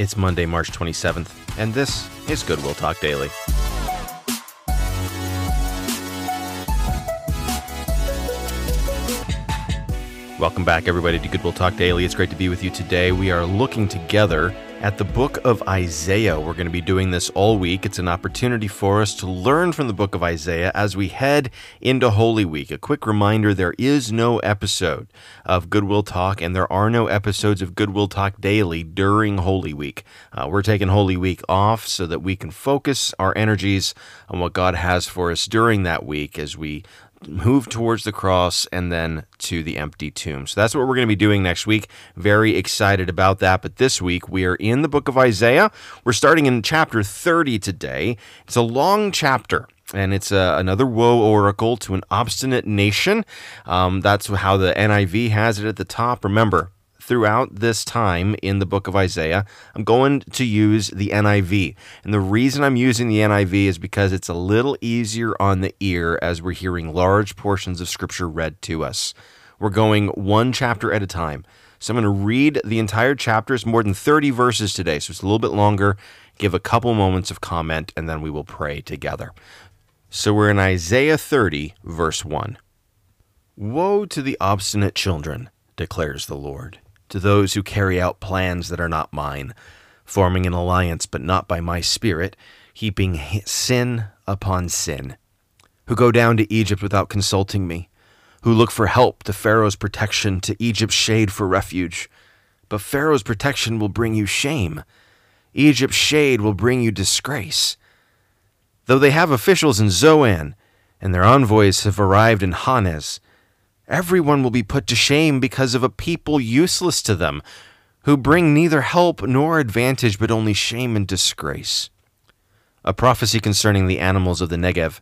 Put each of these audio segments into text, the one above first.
It's Monday, March 27th, and this is Goodwill Talk Daily. Welcome back, everybody, to Goodwill Talk Daily. It's great to be with you today. We are looking together at the book of Isaiah. We're going to be doing this all week. It's an opportunity for us to learn from the book of Isaiah as we head into Holy Week. A quick reminder there is no episode of Goodwill Talk, and there are no episodes of Goodwill Talk Daily during Holy Week. Uh, we're taking Holy Week off so that we can focus our energies on what God has for us during that week as we move towards the cross and then to the empty tomb. So that's what we're going to be doing next week. Very excited about that. But this week we are in the book of Isaiah. We're starting in chapter 30 today. It's a long chapter. And it's uh, another woe oracle to an obstinate nation. Um, that's how the NIV has it at the top. Remember, throughout this time in the book of Isaiah, I'm going to use the NIV. And the reason I'm using the NIV is because it's a little easier on the ear as we're hearing large portions of scripture read to us. We're going one chapter at a time. So I'm going to read the entire chapter. It's more than 30 verses today, so it's a little bit longer. Give a couple moments of comment, and then we will pray together. So we're in Isaiah 30, verse 1. Woe to the obstinate children, declares the Lord to those who carry out plans that are not mine, forming an alliance but not by my spirit, heaping sin upon sin, who go down to Egypt without consulting me, who look for help to Pharaoh's protection, to Egypt's shade for refuge. But Pharaoh's protection will bring you shame. Egypt's shade will bring you disgrace. Though they have officials in Zoan, and their envoys have arrived in Hanes, Everyone will be put to shame because of a people useless to them, who bring neither help nor advantage, but only shame and disgrace. A prophecy concerning the animals of the Negev.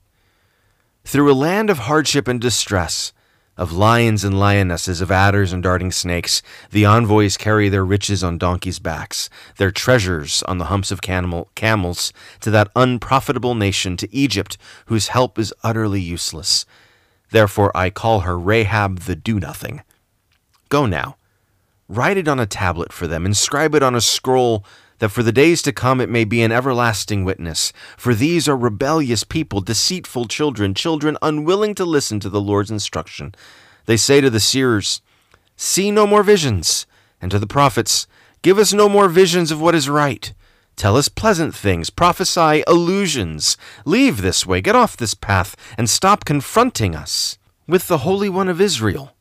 Through a land of hardship and distress, of lions and lionesses, of adders and darting snakes, the envoys carry their riches on donkeys' backs, their treasures on the humps of camel, camels, to that unprofitable nation, to Egypt, whose help is utterly useless Therefore I call her Rahab the Do Nothing. Go now, write it on a tablet for them, inscribe it on a scroll, that for the days to come it may be an everlasting witness. For these are rebellious people, deceitful children, children unwilling to listen to the Lord's instruction. They say to the seers, See no more visions, and to the prophets, Give us no more visions of what is right. Tell us pleasant things, prophesy illusions. Leave this way, get off this path, and stop confronting us with the Holy One of Israel.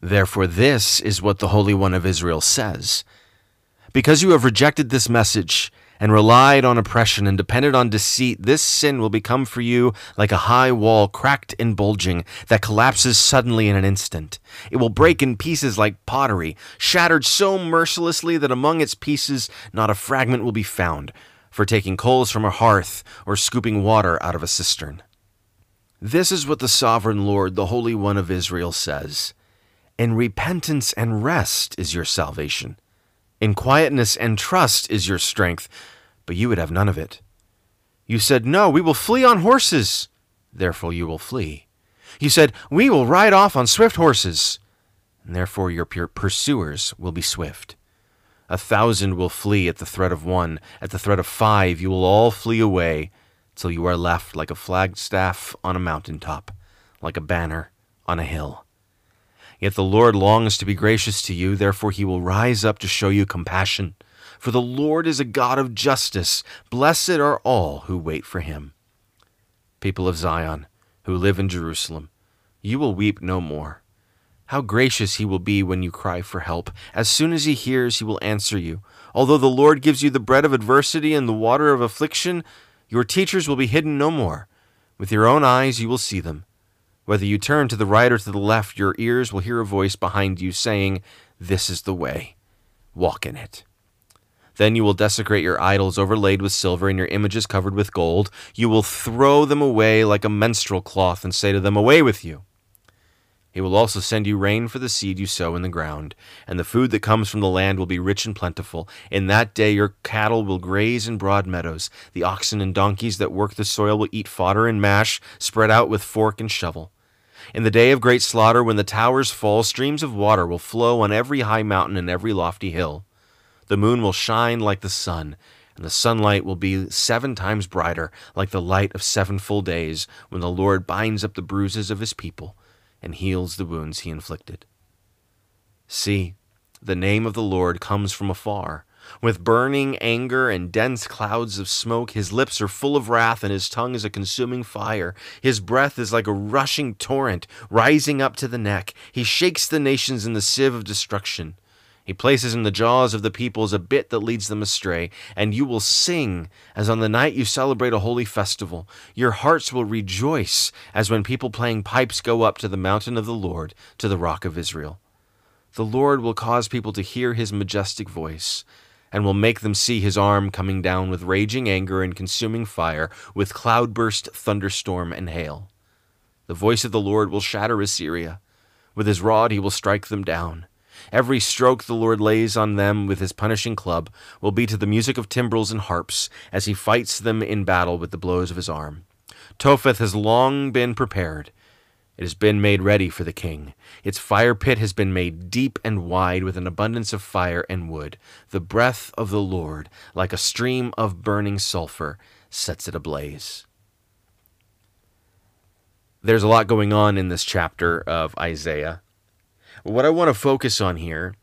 Therefore, this is what the Holy One of Israel says Because you have rejected this message, and relied on oppression and depended on deceit, this sin will become for you like a high wall cracked and bulging that collapses suddenly in an instant. It will break in pieces like pottery, shattered so mercilessly that among its pieces not a fragment will be found, for taking coals from a hearth or scooping water out of a cistern. This is what the sovereign Lord, the Holy One of Israel, says. In repentance and rest is your salvation. In quietness and trust is your strength, but you would have none of it. You said, No, we will flee on horses. Therefore you will flee. You said, We will ride off on swift horses. And therefore your pursuers will be swift. A thousand will flee at the threat of one. At the threat of five, you will all flee away till you are left like a flagstaff on a mountain top, like a banner on a hill. Yet the Lord longs to be gracious to you, therefore he will rise up to show you compassion. For the Lord is a God of justice. Blessed are all who wait for him. People of Zion, who live in Jerusalem, you will weep no more. How gracious he will be when you cry for help. As soon as he hears, he will answer you. Although the Lord gives you the bread of adversity and the water of affliction, your teachers will be hidden no more. With your own eyes you will see them. Whether you turn to the right or to the left, your ears will hear a voice behind you saying, This is the way. Walk in it. Then you will desecrate your idols overlaid with silver and your images covered with gold. You will throw them away like a menstrual cloth and say to them, Away with you. He will also send you rain for the seed you sow in the ground, and the food that comes from the land will be rich and plentiful. In that day your cattle will graze in broad meadows. The oxen and donkeys that work the soil will eat fodder and mash, spread out with fork and shovel. In the day of great slaughter, when the towers fall, streams of water will flow on every high mountain and every lofty hill. The moon will shine like the sun, and the sunlight will be seven times brighter, like the light of seven full days, when the Lord binds up the bruises of his people and heals the wounds he inflicted. See, the name of the Lord comes from afar. With burning anger and dense clouds of smoke, his lips are full of wrath, and his tongue is a consuming fire. His breath is like a rushing torrent, rising up to the neck. He shakes the nations in the sieve of destruction. He places in the jaws of the peoples a bit that leads them astray, and you will sing as on the night you celebrate a holy festival. Your hearts will rejoice as when people playing pipes go up to the mountain of the Lord, to the rock of Israel. The Lord will cause people to hear his majestic voice, and will make them see his arm coming down with raging anger and consuming fire, with cloudburst, thunderstorm, and hail. The voice of the Lord will shatter Assyria. With his rod he will strike them down. Every stroke the Lord lays on them with his punishing club will be to the music of timbrels and harps, as he fights them in battle with the blows of his arm. Topheth has long been prepared. It has been made ready for the king. Its fire pit has been made deep and wide with an abundance of fire and wood. The breath of the Lord, like a stream of burning sulfur, sets it ablaze. There's a lot going on in this chapter of Isaiah. What I want to focus on here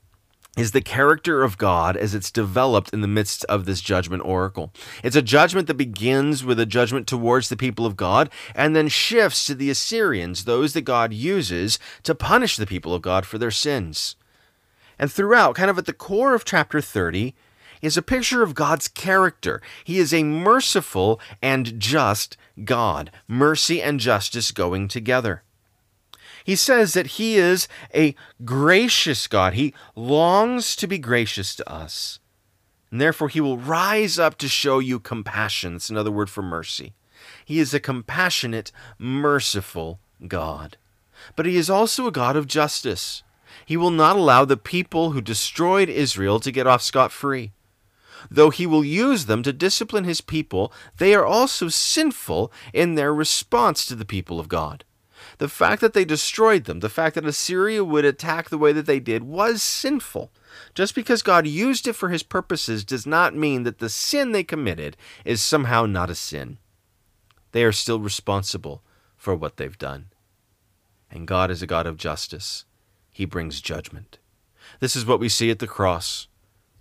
is the character of God as it's developed in the midst of this judgment oracle. It's a judgment that begins with a judgment towards the people of God and then shifts to the Assyrians, those that God uses to punish the people of God for their sins. And throughout, kind of at the core of chapter 30, is a picture of God's character. He is a merciful and just God, mercy and justice going together. He says that he is a gracious God. He longs to be gracious to us. And therefore, he will rise up to show you compassion. It's another word for mercy. He is a compassionate, merciful God. But he is also a God of justice. He will not allow the people who destroyed Israel to get off scot free. Though he will use them to discipline his people, they are also sinful in their response to the people of God. The fact that they destroyed them, the fact that Assyria would attack the way that they did, was sinful. Just because God used it for his purposes does not mean that the sin they committed is somehow not a sin. They are still responsible for what they've done. And God is a God of justice. He brings judgment. This is what we see at the cross.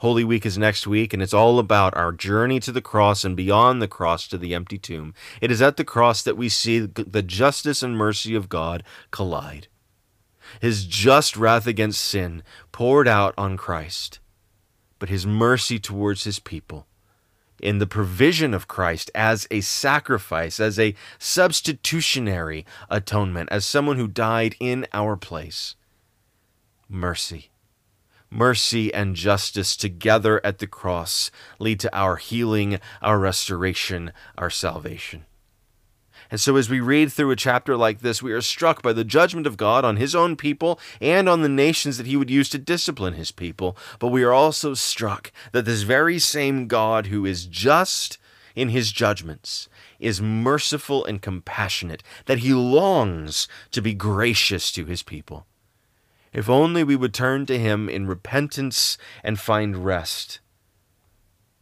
Holy Week is next week, and it's all about our journey to the cross and beyond the cross to the empty tomb. It is at the cross that we see the justice and mercy of God collide. His just wrath against sin poured out on Christ, but his mercy towards his people in the provision of Christ as a sacrifice, as a substitutionary atonement, as someone who died in our place. Mercy mercy and justice together at the cross lead to our healing, our restoration, our salvation. And so, as we read through a chapter like this, we are struck by the judgment of God on his own people and on the nations that he would use to discipline his people. But we are also struck that this very same God who is just in his judgments is merciful and compassionate, that he longs to be gracious to his people. If only we would turn to Him in repentance and find rest.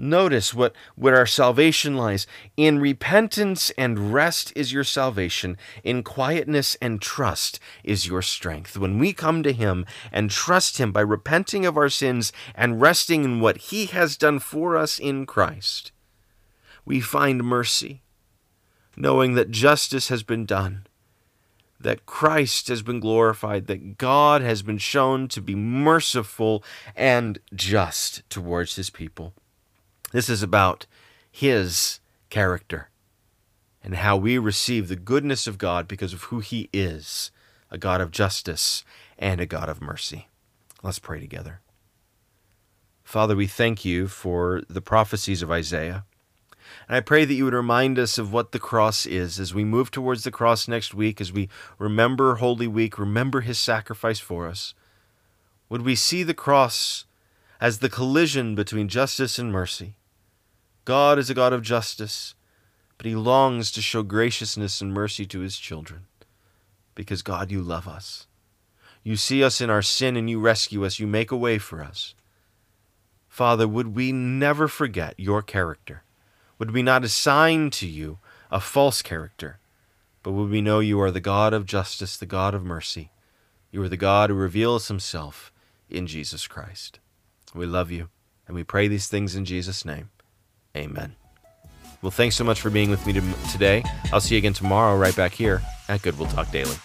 Notice what, where our salvation lies. In repentance and rest is your salvation. In quietness and trust is your strength. When we come to Him and trust Him by repenting of our sins and resting in what He has done for us in Christ, we find mercy, knowing that justice has been done that Christ has been glorified, that God has been shown to be merciful and just towards his people. This is about his character and how we receive the goodness of God because of who he is a God of justice and a God of mercy. Let's pray together. Father, we thank you for the prophecies of Isaiah. And I pray that you would remind us of what the cross is as we move towards the cross next week, as we remember Holy Week, remember his sacrifice for us. Would we see the cross as the collision between justice and mercy? God is a God of justice, but he longs to show graciousness and mercy to his children. Because, God, you love us. You see us in our sin and you rescue us. You make a way for us. Father, would we never forget your character? Would we not assign to you a false character? But would we know you are the God of justice, the God of mercy? You are the God who reveals himself in Jesus Christ. We love you, and we pray these things in Jesus' name. Amen. Well, thanks so much for being with me today. I'll see you again tomorrow, right back here at Goodwill Talk Daily.